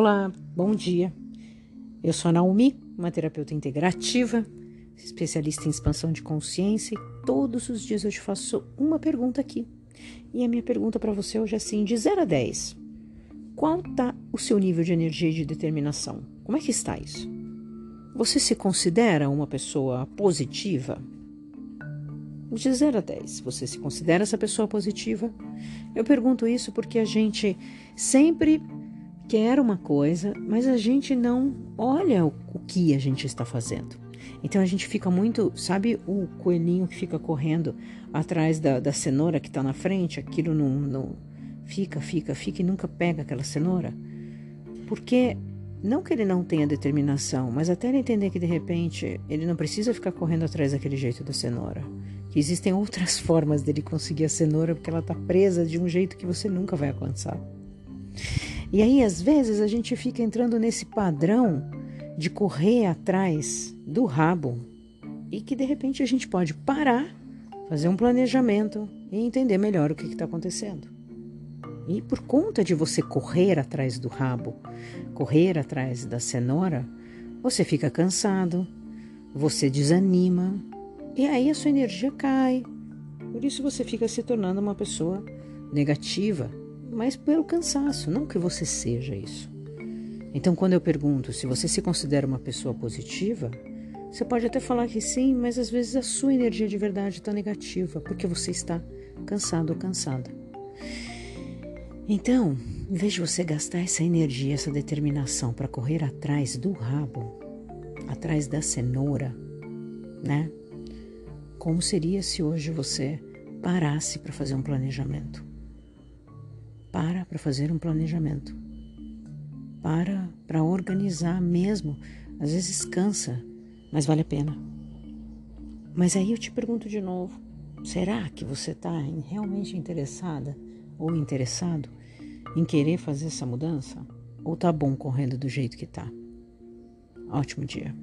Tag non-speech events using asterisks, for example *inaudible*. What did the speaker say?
Olá, bom dia. Eu sou a Naomi, uma terapeuta integrativa, especialista em expansão de consciência e todos os dias eu te faço uma pergunta aqui. E a minha pergunta para você hoje é assim, de 0 a 10. Qual está o seu nível de energia e de determinação? Como é que está isso? Você se considera uma pessoa positiva? De 0 a 10, você se considera essa pessoa positiva? Eu pergunto isso porque a gente sempre quer uma coisa, mas a gente não olha o, que a gente está fazendo. Então a gente fica muito, sabe o coelhinho que fica correndo atrás da, da cenoura que está na frente? Aquilo não, não fica, fica, fica e nunca pega aquela cenoura? Porque não que ele não tenha determinação, mas até ele entender que de repente ele não precisa ficar correndo atrás daquele jeito da cenoura. Que existem outras *laughs* formas dele conseguir a cenoura porque ela está presa de um jeito que você nunca vai alcançar. E aí, às vezes, a gente fica entrando nesse padrão de correr atrás do rabo e que de repente a gente pode parar, fazer um planejamento e entender melhor o que está acontecendo. E por conta de você correr atrás do rabo, correr atrás da cenoura, você fica cansado, você desanima e aí a sua energia cai. Por isso você fica se tornando uma pessoa negativa, mas pelo cansaço, não que você seja isso. Então, quando eu pergunto se você se considera uma pessoa positiva, você pode até falar que sim, mas às vezes a sua energia de verdade está negativa, porque você está cansado ou cansada. Então, em vez de você gastar essa energia, essa determinação para correr atrás do rabo, atrás da cenoura, né? Como seria se hoje você parasse para fazer um planejamento? Para para fazer um planejamento. Para para organizar mesmo. Às vezes cansa, mas vale a pena. Mas aí eu te pergunto de novo: será que você está realmente interessada ou interessado em querer fazer essa mudança? Ou tá bom correndo do jeito que tá? Ótimo dia.